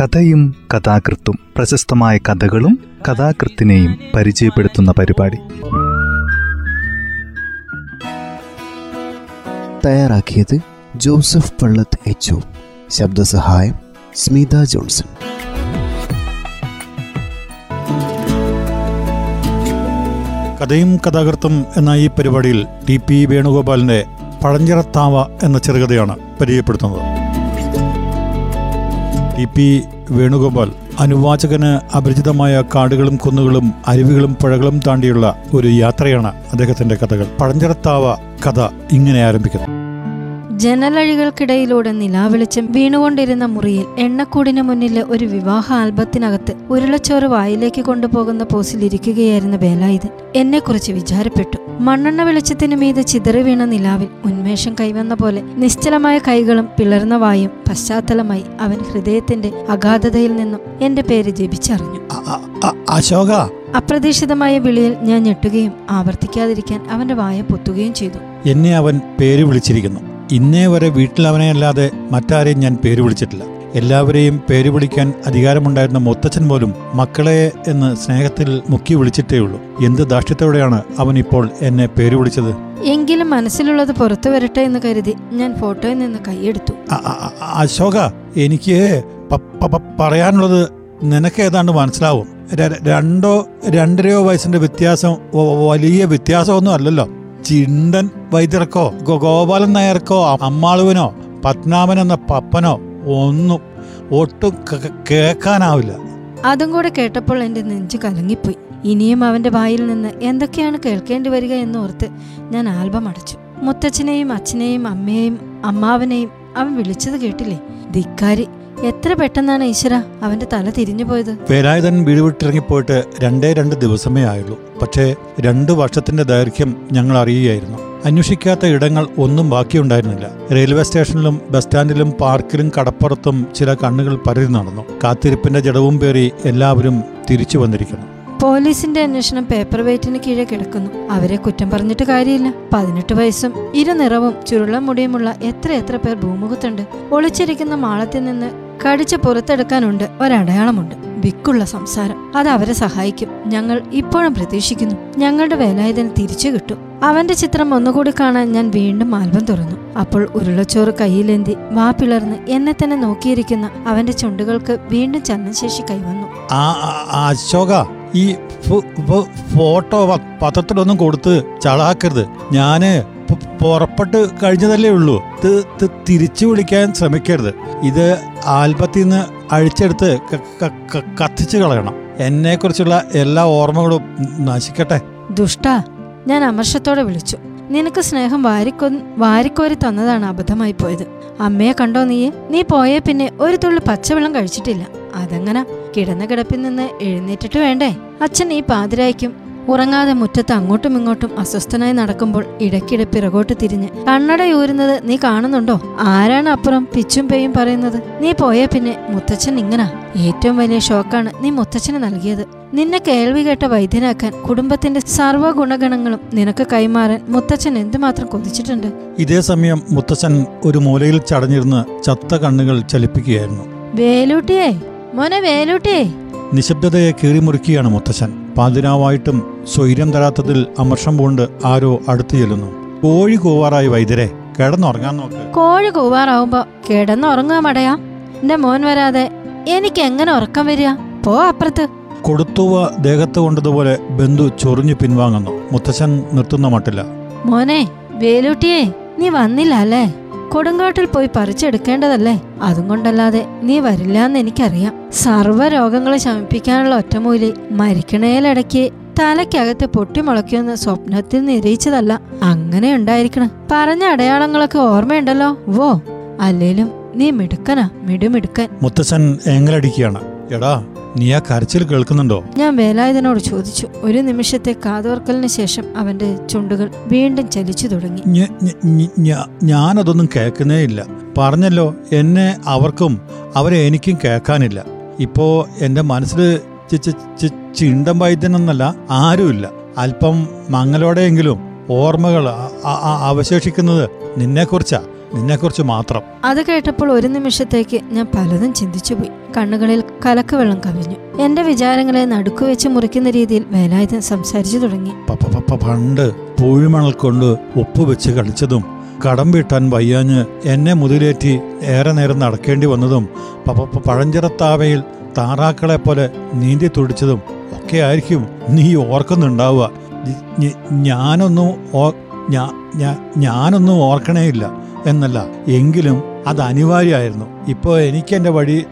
കഥയും കഥാകൃത്തും പ്രശസ്തമായ കഥകളും കഥാകൃത്തിനെയും പരിചയപ്പെടുത്തുന്ന പരിപാടി. തയ്യാറാക്കിയത് ജോസഫ് പള്ളത്ത് എച്ച് ശബ്ദസഹായം സ്മിത ജോൺസൺ. കഥയും കഥാകൃത്തും എന്ന ഈ പരിപാടിയിൽ ടി പി വേണുഗോപാലിന്റെ പഴഞ്ചിറത്താവ എന്ന ചെറുകഥയാണ് പരിചയപ്പെടുത്തുന്നത്. ടി പി വേണുഗോപാൽ അനുവാചകന് അപരിചിതമായ കാടുകളും കുന്നുകളും അരുവികളും പുഴകളും താണ്ടിയുള്ള ഒരു യാത്രയാണ് അദ്ദേഹത്തിന്റെ കഥകൾ. പഴഞ്ചരത്താവ കഥ ഇങ്ങനെ ആരംഭിക്കുന്നു. ജനലഴികൾക്കിടയിലൂടെ നിലാവെളിച്ചം വീണുകൊണ്ടിരുന്ന മുറിയിൽ എണ്ണക്കൂടിന് മുന്നിലെ ഒരു വിവാഹ ആൽബത്തിനകത്ത് ഉരുളച്ചോറ് വായിലേക്ക് കൊണ്ടുപോകുന്ന പോസിലിരിക്കുകയായിരുന്ന ബേലായുധൻ എന്നെക്കുറിച്ച് വിചാരപ്പെട്ടു. മണ്ണെണ്ണ വെളിച്ചത്തിന് മീതെ ചിതറി വീണ നിലാവിൽ ഉന്മേഷം കൈവന്ന പോലെ നിശ്ചലമായ കൈകളും പിളർന്ന വായും പശ്ചാത്തലമായി അവൻ ഹൃദയത്തിന്റെ അഗാധതയിൽ നിന്നും എന്റെ പേര് ജപിച്ചറിഞ്ഞു. അശോക? അപ്രതീക്ഷിതമായ വിളിയിൽ ഞാൻ ഞെട്ടുകയും ആവർത്തിക്കാതിരിക്കാൻ അവന്റെ വായ പൊത്തുകയും ചെയ്തു. എന്നെ അവൻ പേര് വിളിച്ചിരിക്കുന്നു. ഇന്നേ വരെ വീട്ടിലവനെ അല്ലാതെ മറ്റാരെയും ഞാൻ പേര് വിളിച്ചിട്ടില്ല. എല്ലാവരെയും പേര് വിളിക്കാൻ അധികാരമുണ്ടായിരുന്ന മുത്തച്ഛൻ പോലും മക്കളെ എന്ന് സ്നേഹത്തിൽ മുക്കി വിളിച്ചിട്ടേ ഉള്ളൂ എന്ത് ദാഷ്ട്യത്തോടെയാണ് അവൻ ഇപ്പോൾ എന്നെ പേര് വിളിച്ചത്? എങ്കിലും മനസ്സിലുള്ളത് പുറത്തു വരട്ടെ എന്ന് കരുതി ഞാൻ ഫോട്ടോയിൽ നിന്ന് കൈയെടുത്തു. അശോക എനിക്ക് പറയാനുള്ളത് നിനക്ക് ഏതാണ്ട് മനസ്സിലാവും രണ്ടോ രണ്ടരയോ വയസ്സിന്റെ വ്യത്യാസം വലിയ വ്യത്യാസമൊന്നും അല്ലല്ലോ. ചിണ്ടൻ വൈദ്യർക്കോ ഗോപാലൻ നായർക്കോ അമ്മാളുവിനോ പത്മനാഭൻ എന്ന പപ്പനോ ഒന്നും ഒട്ടും കേൾക്കാനാവില്ല. അതും കൂടെ കേട്ടപ്പോൾ എന്റെ നെഞ്ച് കലങ്ങിപ്പോയി. ഇനിയും അവന്റെ വായിൽ നിന്ന് എന്തൊക്കെയാണ് കേൾക്കേണ്ടി വരിക എന്ന് ഓർത്ത് ഞാൻ ആൽബം അടച്ചു. മുത്തച്ഛനെയും അച്ഛനെയും അമ്മയെയും അമ്മാവനെയും അവൻ വിളിച്ചത് കേട്ടില്ലേ? ധിക്കാരി എത്ര പെട്ടെന്നാണ് ഈശ്വര അവന്റെ തല തിരിഞ്ഞു പോയത്? വേലായുധൻ വീട് വിട്ടിറങ്ങിപ്പോയിട്ട് രണ്ടേ രണ്ട് ദിവസമേ ആയുള്ളൂ. പക്ഷേ രണ്ട് വർഷത്തിന്റെ ദൈർഘ്യം ഞങ്ങൾ അറിയുകയായിരുന്നു. അന്വേഷിക്കാത്ത ഇടങ്ങൾ ഒന്നും ബാക്കിയുണ്ടായിരുന്നില്ല. റെയിൽവേ സ്റ്റേഷനിലും ബസ് സ്റ്റാൻഡിലും പാർക്കിലും കടപ്പുറത്തും ചില കണ്ണുകൾ പരതി നടന്നു. കാത്തിരിപ്പിന്റെ ജടവും പേറി എല്ലാവരും തിരിച്ചു വന്നിരിക്കുന്നു. പോലീസിന്റെ അന്വേഷണം പേപ്പർ വെയിറ്റിന് കീഴെ കിടക്കുന്നു. അവരെ കുറ്റം പറഞ്ഞിട്ട് കാര്യമില്ല. പതിനെട്ട് വയസ്സും ഇരുനിറവും ചുരുള മുടിയുമുള്ള എത്ര എത്ര പേർ ഭൂമുഖത്തുണ്ട്. ഒളിച്ചിരിക്കുന്ന മാളത്തിൽ നിന്ന് കടിച്ച് പുറത്തെടുക്കാനുണ്ട് ഒരടയാളമുണ്ട്. വിക്കുള്ള സംസാരം അത് അവരെ സഹായിക്കും. ഞങ്ങൾ ഇപ്പോഴും പ്രതീക്ഷിക്കുന്നു ഞങ്ങളുടെ വേലായുധന് തിരിച്ചു കിട്ടും. അവന്റെ ചിത്രം ഒന്നുകൂടി കാണാൻ ഞാൻ വീണ്ടും ആൽബം തുറന്നു. അപ്പോൾ ഉരുളച്ചോറ് കയ്യിലേന്തി വാ പിളർന്ന് എന്നെ തന്നെ നോക്കിയിരിക്കുന്ന അവന്റെ ചുണ്ടുകൾക്ക് വീണ്ടും ചലനശേഷി കൈവന്നു. അശോക ഈ ഫോട്ടോ പത്രത്തിലൊന്നും കൊടുത്ത് ചളാക്കരുത്. ഞാൻ പുറപ്പെട്ട് കഴിഞ്ഞതല്ലേ ഉള്ളൂ. ഇത് തിരിച്ചു വിളിക്കാൻ ശ്രമിക്കരുത്. ഇത് ആൽബത്തിൽ നിന്ന് അഴിച്ചെടുത്ത് കത്തിച്ചു കളയണം. എന്നെക്കുറിച്ചുള്ള എല്ലാ ഓർമ്മകളും നശിക്കട്ടെ. ദുഷ്ട ഞാൻ അമർഷത്തോടെ വിളിച്ചു. നിനക്ക് സ്നേഹം വാരിക്കൊ വാരിക്കോരി തന്നതാണ് അബദ്ധമായി പോയത്. അമ്മയെ കണ്ടോ നീയെ? നീ പോയേ പിന്നെ ഒരു തുള്ളി പച്ചവെള്ളം കഴിച്ചിട്ടില്ല. അതെങ്ങനെ? കിടന്ന കിടപ്പിൽ നിന്ന് എഴുന്നേറ്റിട്ട് വേണ്ടേ? അച്ഛൻ ഈ പാതിരായ്ക്കും. ഉറങ്ങാതെ മുറ്റത്ത് അങ്ങോട്ടും ഇങ്ങോട്ടും അസ്വസ്ഥനായി നടക്കുമ്പോൾ ഇടയ്ക്കിടെ പിറകോട്ട് തിരിഞ്ഞ് കണ്ണടയൂരുന്നത് നീ കാണുന്നുണ്ടോ? ആരാണ് അപ്പുറം? പിച്ചും പേയും പറയുന്നത് നീ പോയ പിന്നെ മുത്തച്ഛൻ ഇങ്ങനാ. ഏറ്റവും വലിയ ഷോക്കാണ് നീ മുത്തച്ഛന് നൽകിയത്. നിന്നെ കേൾവി കേട്ട വൈദ്യനാക്കാൻ കുടുംബത്തിന്റെ സർവ ഗുണഗണങ്ങളും നിനക്ക് കൈമാറാൻ മുത്തച്ഛൻ എന്തുമാത്രം കൊതിച്ചിട്ടുണ്ട്? ഇതേ സമയം മുത്തച്ഛൻ ഒരു മൂലയിൽ ചടഞ്ഞിരുന്ന് ചത്ത കണ്ണുകൾ ചലിപ്പിക്കുകയായിരുന്നു. വേലൂട്ടിയേ മോനെ വേലൂട്ടിയേ. നിശബ്ദതയെ കീറിമുറുക്കിയാണ് മുത്തച്ഛൻ. പാതിരാവായിട്ടും സ്വൈര്യം തരാത്തതിൽ അമർഷം പൂണ്ട് ആരോ അടുത്തു ചെല്ലുന്നു. കോഴി കൂവാറായി വൈദ്യരെ കിടന്നുറങ്ങാൻ നോക്ക്. കോഴി കൂവാറാവുമ്പോ കിടന്നുറങ്ങുക മടയാ. എന്റെ മോൻ വരാതെ എനിക്ക് എങ്ങനെ ഉറക്കം വരിക? പോ അപ്പുറത്ത്. കൊടുത്തുവ ദേഹത്ത് കൊണ്ടതുപോലെ ബന്ധു ചൊറിഞ്ഞു പിൻവാങ്ങുന്നു. മുത്തച്ഛൻ നിർത്തുന്ന മട്ടില്ല. മോനെ വേലൂട്ടിയേ നീ വന്നില്ല അല്ലേ? കൊടുങ്കോട്ടിൽ പോയി പറിച്ചെടുക്കേണ്ടതല്ലേ? അതും കൊണ്ടല്ലാതെ നീ വരില്ലാന്ന് എനിക്കറിയാം. സർവ രോഗങ്ങളെ ശമിപ്പിക്കാനുള്ള ഒറ്റമൂലി മരിക്കണേലിടയ്ക്ക് തലയ്ക്കകത്ത് പൊട്ടിമുളയ്ക്കുമെന്ന് സ്വപ്നത്തിൽ നിരയിച്ചതല്ല അങ്ങനെ ഉണ്ടായിരിക്കണം. പറഞ്ഞ അടയാളങ്ങളൊക്കെ ഓർമ്മയുണ്ടല്ലോ? വോ അല്ലേലും നീ മിടുക്കനാ മിടുമിടുക്കൻ. മുത്തച്ഛൻ ഏങ്ങലടിക്കുകയാണ്. എടാ നീ ആ കരച്ചിൽ കേൾക്കുന്നുണ്ടോ? ഞാൻ വേലായുധനോട് ചോദിച്ചു. ഒരു നിമിഷത്തെ കാതോർക്കലിന് ശേഷം അവന്റെ ചുണ്ടുകൾ വീണ്ടും ചലിച്ചു തുടങ്ങി. ഞാനതൊന്നും കേൾക്കുന്നേ ഇല്ല. പറഞ്ഞല്ലോ എന്നെ അവർക്കും അവരെ എനിക്കും കേൾക്കാനില്ല. ഇപ്പോ എന്റെ മനസ്സിൽ ചിണ്ടം വൈദ്യനെന്നല്ല ആരുമില്ല. അല്പം മങ്ങലോടെയെങ്കിലും ഓർമ്മകൾ അവശേഷിക്കുന്നത് നിന്നെ അ- അവശേഷിക്കുന്നത് നിന്നെക്കുറിച്ചാ. നിന്നെക്കുറിച്ച് മാത്രം. അത് കേട്ടപ്പോൾ ഒരു നിമിഷത്തേക്ക് ഞാൻ പലതും ചിന്തിച്ചുപോയി കണ്ണുകളിൽ കലക്ക് വെള്ളം കവിഞ്ഞു. എന്റെ വിചാരങ്ങളെ നടുക്കു വെച്ച് മുറിക്കുന്ന രീതിയിൽ വേലായുധൻ സംസാരിച്ചു തുടങ്ങി. പണ്ട് പൂഴിമണൽ കൊണ്ട് ഉപ്പ് വെച്ച് കളിച്ചതും കടം വീട്ടാൻ വയ്യാഞ്ഞ് എന്നെ മുതിലേറ്റി ഏറെ നേരം നടക്കേണ്ടി വന്നതും പഴഞ്ചിറത്താവയിൽ താറാക്കളെ പോലെ നീന്തി തുടിച്ചതും ഒക്കെ ആയിരിക്കും നീ ഓർക്കുന്നുണ്ടാവുക. ഞാനൊന്നും ഞാനൊന്നും ഓർക്കണേയില്ല. എന്നല്ല എങ്കിലും അത് അനിവാര്യമായിരുന്നു. ഇപ്പോ എനിക്ക് എന്റെ വഴി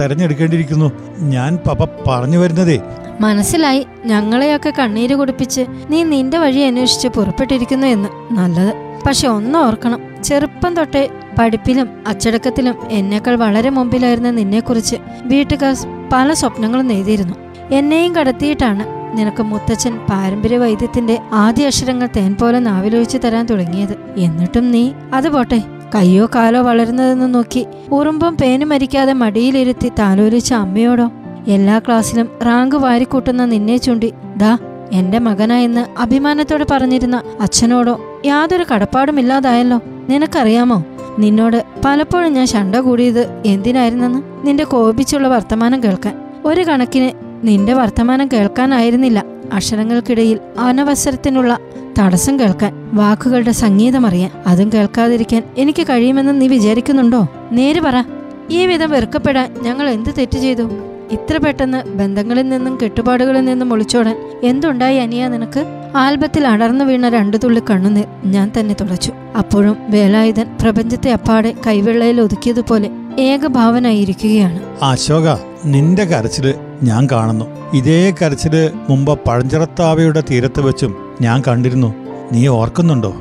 തെരഞ്ഞെടുക്കേണ്ടിയിരിക്കുന്നു. ഞാൻ പപ്പ പറഞ്ഞു വരുന്നതേ. മനസ്സിലായി. ഞങ്ങളെയൊക്കെ കണ്ണീര് കുടിപ്പിച്ച് നീ നിന്റെ വഴി അന്വേഷിച്ച് പുറപ്പെട്ടിരിക്കുന്നു എന്ന്. നല്ലത്. പക്ഷെ ഒന്ന് ഓർക്കണം. ചെറുപ്പം തൊട്ടേ പഠിപ്പിലും അച്ചടക്കത്തിലും എന്നേക്കാൾ വളരെ മുമ്പിലായിരുന്ന നിന്നെക്കുറിച്ച് വീട്ടുകാർ പല സ്വപ്നങ്ങളും നെയ്തിരുന്നു. എന്നെയും കടത്തിയിട്ടാണ് നിനക്ക് മുത്തച്ഛൻ പാരമ്പര്യ വൈദ്യത്തിന്റെ ആദ്യ അക്ഷരങ്ങൾ തേൻ പോലെ നാവിലൊഴിച്ചു തരാൻ തുടങ്ങിയത്. എന്നിട്ടും നീ അത് പോട്ടെ. കയ്യോ കാലോ വളരുന്നതെന്ന് നോക്കി ഉറുമ്പും പേനും മരിക്കാതെ മടിയിലിരുത്തി താലോലിച്ച അമ്മയോടോ എല്ലാ ക്ലാസ്സിലും റാങ്ക് വാരിക്കൂട്ടുന്ന നിന്നെ ചൂണ്ടി ദാ എന്റെ മകനാ അഭിമാനത്തോടെ പറഞ്ഞിരുന്ന അച്ഛനോടോ യാതൊരു കടപ്പാടുമില്ലാതായല്ലോ നിനക്കറിയാമോ നിന്നോട് പലപ്പോഴും ഞാൻ ശണ്ട കൂടിയത് എന്തിനായിരുന്നെന്ന്? നിന്റെ കോപിച്ചുള്ള വർത്തമാനം കേൾക്കാൻ. ഒരു കണക്കിന് നിന്റെ വർത്തമാനം കേൾക്കാനായിരുന്നില്ല. അക്ഷരങ്ങൾക്കിടയിൽ അനവസരത്തിനുള്ള തടസ്സം കേൾക്കാൻ വാക്കുകളുടെ സംഗീതം അറിയാൻ. അതും കേൾക്കാതിരിക്കാൻ എനിക്ക് കഴിയുമെന്ന് നീ വിചാരിക്കുന്നുണ്ടോ? നേര് പറ. ഈ വിധം വെറുക്കപ്പെടാൻ ഞങ്ങൾ എന്ത് തെറ്റ് ചെയ്തു? ഇത്ര പെട്ടെന്ന് ബന്ധങ്ങളിൽ നിന്നും കെട്ടുപാടുകളിൽ നിന്നും ഒളിച്ചോടാൻ എന്തുണ്ടായി അനിയ നിനക്ക്? ആൽബത്തിൽ അടർന്നു വീണ രണ്ടു തുള്ളി കണ്ണുനീർ ഞാൻ തന്നെ തുടച്ചു. അപ്പോഴും വേലായുധൻ പ്രപഞ്ചത്തെ അപ്പാടെ കൈവെള്ളയിൽ ഒതുക്കിയതുപോലെ ഏകഭാവനായിരിക്കുകയാണ്. അശോക നിന്റെ കരച്ചിൽ ഞാൻ കാണുന്നു. ഇതേ കരച്ചിൽ മുമ്പ് പഴഞ്ചിറത്താവയുടെ തീരത്ത് വെച്ചും ഞാൻ കണ്ടിരുന്നു. നീ ഓർക്കുന്നുണ്ടോ?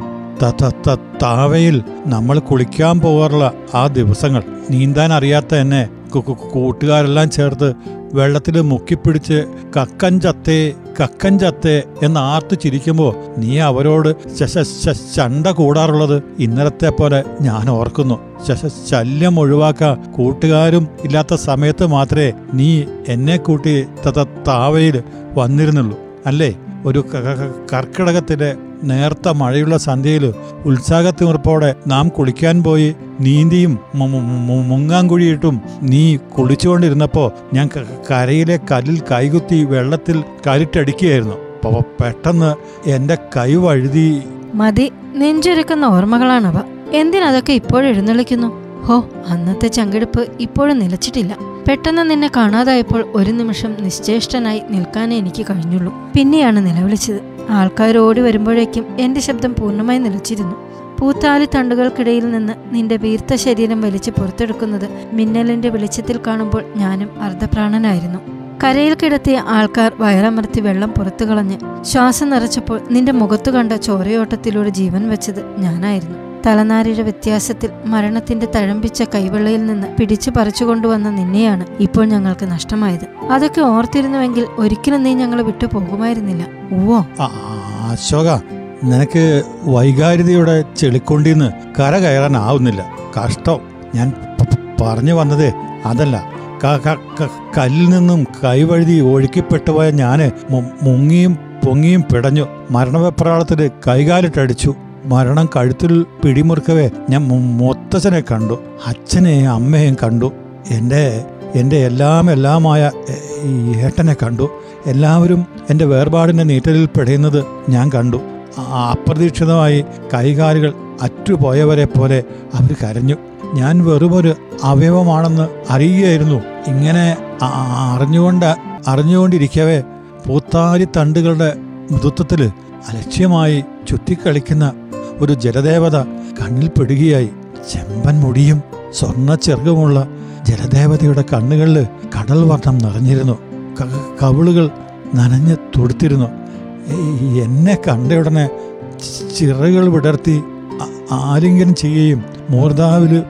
താവയിൽ നമ്മൾ കുളിക്കാൻ പോകാറുള്ള ആ ദിവസങ്ങൾ. നീന്താൻ അറിയാത്ത എന്നെ കൂട്ടുകാരെല്ലാം ചേർത്ത് വെള്ളത്തിൽ മുക്കിപ്പിടിച്ച് കക്കൻ ചത്തേ കക്കൻ ചത്തെ എന്ന് ആർത്തു ചിരിക്കുമ്പോൾ നീ അവരോട് ചണ്ട കൂടാറുള്ളത് ഇന്നലത്തെ പോലെ ഞാൻ ഓർക്കുന്നു. ശല്യം ഒഴിവാക്കാൻ കൂട്ടുകാരും ഇല്ലാത്ത സമയത്ത് മാത്രമേ നീ എന്നെ കൂട്ടി താവയിൽ വന്നിരുന്നുള്ളൂ. അല്ലേ? ഒരു ക- ക- കർക്കിടകത്തിലെ നേർത്ത മഴയുള്ള സന്ധ്യയിൽ ഉത്സാഹത്തിമുറപ്പോടെ നാം കുളിക്കാൻ പോയി നീന്തിയും മുങ്ങാങ്കുഴിയിട്ടും നീ കുളിച്ചുകൊണ്ടിരുന്നപ്പോൾ ഞാൻ കരയിലെ കല്ലിൽ കൈകുത്തി വെള്ളത്തിൽ കരിട്ടടിക്കുകയായിരുന്നു അപ്പോൾ പെട്ടെന്ന് എന്റെ കൈ വഴുതി മതി നെഞ്ചുരുക്കുന്ന ഓർമ്മകളാണവ. എന്തിനതൊക്കെ ഇപ്പോഴെഴുന്നള്ളിക്കുന്നു? ഹോ അന്നത്തെ ചങ്കെടുപ്പ് ഇപ്പോഴും നിലച്ചിട്ടില്ല. പെട്ടെന്ന് നിന്നെ കാണാതായപ്പോൾ ഒരു നിമിഷം നിശ്ചേഷ്ടനായി നിൽക്കാനേ എനിക്ക് കഴിഞ്ഞുള്ളൂ. പിന്നെയാണ് നിലവിളിച്ചത്. ആൾക്കാർ ഓടി വരുമ്പോഴേക്കും എന്റെ ശബ്ദം പൂർണമായി നിലച്ചിരുന്നു. പൂത്താലി തണ്ടുകൾക്കിടയിൽ നിന്ന് നിന്റെ വീർത്ത ശരീരം വലിച്ചു പുറത്തെടുക്കുന്നത് മിന്നലിന്റെ വെളിച്ചത്തിൽ കാണുമ്പോൾ ഞാനും അർദ്ധപ്രാണനായിരുന്നു. കരയിൽ കിടത്തിയ ആൾക്കാർ വയറമർത്തി വെള്ളം പുറത്തു കളഞ്ഞ് ശ്വാസം നിറച്ചപ്പോൾ നിന്റെ മുഖത്തു കണ്ട ചോരയോട്ടത്തിലൂടെ ജീവൻ വെച്ചത് ഞാനായിരുന്നു. തലനാരിയുടെ വ്യത്യാസത്തിൽ മരണത്തിന്റെ തഴമ്പിച്ച കൈവെള്ളയിൽ നിന്ന് പിടിച്ചു പറിച്ചുകൊണ്ടുവന്ന നിന്നെയാണ് ഇപ്പോൾ ഞങ്ങൾക്ക് നഷ്ടമായത്. അതൊക്കെ ഓർത്തിരുന്നുവെങ്കിൽ ഒരിക്കലും നീ ഞങ്ങളെ വിട്ടു പോകുമായിരുന്നില്ല. ഓ അശോക നിനക്ക് വൈകാരികതയുടെ ചെളിക്കൊണ്ടിന്ന് കര കയറാനാവുന്നില്ല. കഷ്ടം. ഞാൻ പറഞ്ഞു വന്നത് അതല്ല. കല്ലിൽ നിന്നും കൈവഴുതി ഒഴുക്കിപ്പെട്ടുപോയ ഞാൻ മു- മുങ്ങിയും പൊങ്ങിയും പിടഞ്ഞു മരണവെപ്രാളത്തിൽ കൈകാലിട്ടടിച്ചു. മരണം കഴുത്തിൽ പിടിമുറുക്കവേ ഞാൻ മുത്തച്ഛനെ കണ്ടു. അച്ഛനെയും അമ്മയെയും കണ്ടു. എന്റെ എന്റെ എല്ലാം എല്ലാമായ ഏട്ടനെ കണ്ടു. എല്ലാവരും എന്റെ വേർപാടിന്റെ നീറ്റലിൽ പെടയുന്നത് ഞാൻ കണ്ടു. അപ്രതീക്ഷിതമായി കൈകാലുകൾ അറ്റുപോയവരെ പോലെ അവർ കരഞ്ഞു. ഞാൻ വെറുമൊരു അവയവമാണെന്ന് അറിയുകയായിരുന്നു. ഇങ്ങനെ അറിഞ്ഞുകൊണ്ട് അറിഞ്ഞുകൊണ്ടിരിക്കവേ പൂത്താരി തണ്ടുകളുടെ മൃതത്വത്തിൽ അലക്ഷ്യമായി ചുറ്റിക്കളിക്കുന്ന ഒരു ജലദേവത കണ്ണിൽ പെടുകയായി. ചെമ്പൻ മുടിയും സ്വർണ ചെറുകമുള്ള ജലദേവതയുടെ കണ്ണുകളിൽ കടൽ വർണം നിറഞ്ഞിരുന്നു. കവിളുകൾ നനഞ്ഞ് തുടുത്തിരുന്നു. എന്നെ കണ്ടയുടനെ ചിറകൾ വിടർത്തി ആലിംഗനം ചെയ്യുകയും മൂർധാവിൽ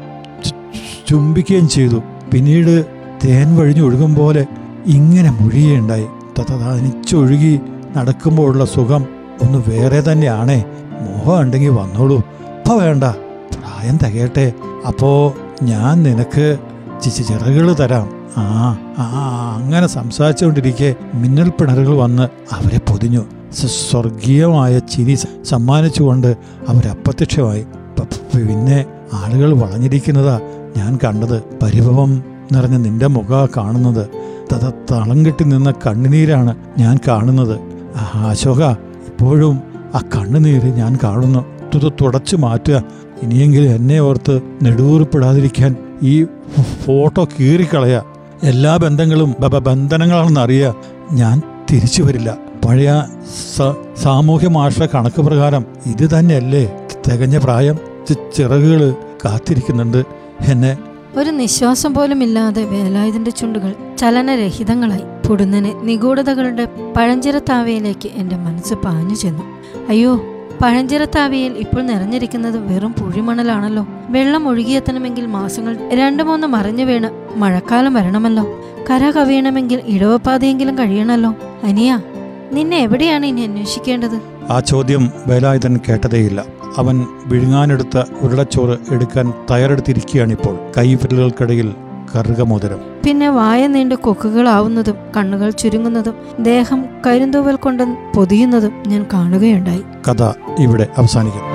ചുംബിക്കുകയും ചെയ്തു. പിന്നീട് തേൻ വഴിഞ്ഞു ഒഴുകും പോലെ ഇങ്ങനെ മുഴിയുണ്ടായി തനിച്ചൊഴുകി നടക്കുമ്പോഴുള്ള സുഖം ഒന്ന് വേറെ തന്നെയാണേ. മോഹം ഉണ്ടെങ്കിൽ വന്നോളൂ. ഇപ്പൊ വേണ്ട. പ്രായം തികയട്ടെ. അപ്പോ ഞാൻ നിനക്ക് ചി- ചി- ചിറകുകൾ തരാം. ആ ആ അങ്ങനെ സംസാരിച്ചുകൊണ്ടിരിക്കെ മിന്നൽ പിണറുകൾ വന്ന് അവരെ പൊതിഞ്ഞു. സ്വർഗീയമായ ചിരി സമ്മാനിച്ചുകൊണ്ട് അവരപ്രത്യക്ഷമായി. പിന്നെ ആളുകൾ വളഞ്ഞിരിക്കുന്നതാ ഞാൻ കണ്ടത്. പരിഭവം നിറഞ്ഞ നിന്റെ മുഖ കാണുന്നത്. തളം കെട്ടി നിന്ന കണ്ണുനീരാണ് ഞാൻ കാണുന്നത്. അശോക ഇപ്പോഴും ആ കണ്ണുനീര് ഞാൻ കാണുന്നു. ഇത് തുടച്ചു മാറ്റുക. ഇനിയെങ്കിലും എന്നെ ഓർത്ത് നെടുവൂറിപ്പെടാതിരിക്കാൻ ഈ ഫോട്ടോ കീറിക്കളയ എല്ലാ ബന്ധങ്ങളും ബന്ധനങ്ങളാണെന്ന് അറിയുക. ഞാൻ തിരിച്ചു വരില്ല. പഴയ സാമൂഹ്യ മാഷ കണക്ക് പ്രകാരം ഇത് തന്നെയല്ലേ തികഞ്ഞ പ്രായം? ചിറകുകൾ കാത്തിരിക്കുന്നുണ്ട്. എന്നെ ഒരു നിശ്വാസം പോലും ഇല്ലാതെ വേലായുധന്റെ ചുണ്ടുകൾ ചലനരഹിതങ്ങളായി. പൊടുന്നനെ നിഗൂഢതകളുടെ പഴഞ്ചിറത്താവയിലേക്ക് എന്റെ മനസ്സ് പാഞ്ഞു ചെന്നു. അയ്യോ പഴഞ്ചിറത്താവയിൽ ഇപ്പോൾ നിറഞ്ഞിരിക്കുന്നത് വെറും പുഴിമണലാണല്ലോ. വെള്ളം ഒഴുകിയെത്തണമെങ്കിൽ മാസങ്ങൾ രണ്ടു മൂന്ന് മറിഞ്ഞു വീണ് മഴക്കാലം വരണമല്ലോ. കര കവിയണമെങ്കിൽ ഇടവപ്പാതയെങ്കിലും കഴിയണമല്ലോ അനിയ നിന്നെ എവിടെയാണ് ഇനി അന്വേഷിക്കേണ്ടത്? ആ ചോദ്യം വേലായുധൻ കേട്ടതേയില്ല. അവൻ വിഴുങ്ങാനെടുത്ത ഉരുളച്ചോറ് എടുക്കാൻ തയ്യാറെടുത്തിരിക്കുകയാണിപ്പോൾ. കൈവിരലുകൾക്കിടയിൽ കറുകമോതിരം പിന്നെ വായ നീണ്ട് കൊക്കുകളാവുന്നതും കണ്ണുകൾ ചുരുങ്ങുന്നതും ദേഹം കരിന്തൂവൽ കൊണ്ട് പൊതിയുന്നതും ഞാൻ കാണുകയുണ്ടായി. കഥ ഇവിടെ അവസാനിക്കുന്നു.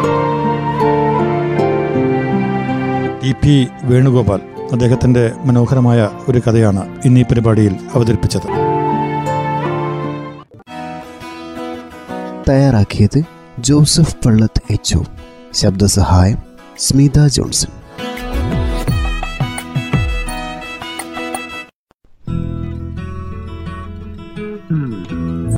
ഇ പി വേണുഗോപാൽ അദ്ദേഹത്തിന്റെ മനോഹരമായ ഒരു കഥയാണ് ഇന്ന് ഈ പരിപാടിയിൽ അവതരിപ്പിച്ചത്. തയ്യാറാക്കിയത് ജോസഫ് പള്ളത്ത് എച്ച് ശബ്ദസഹായം സ്മിത ജോൺസൺ.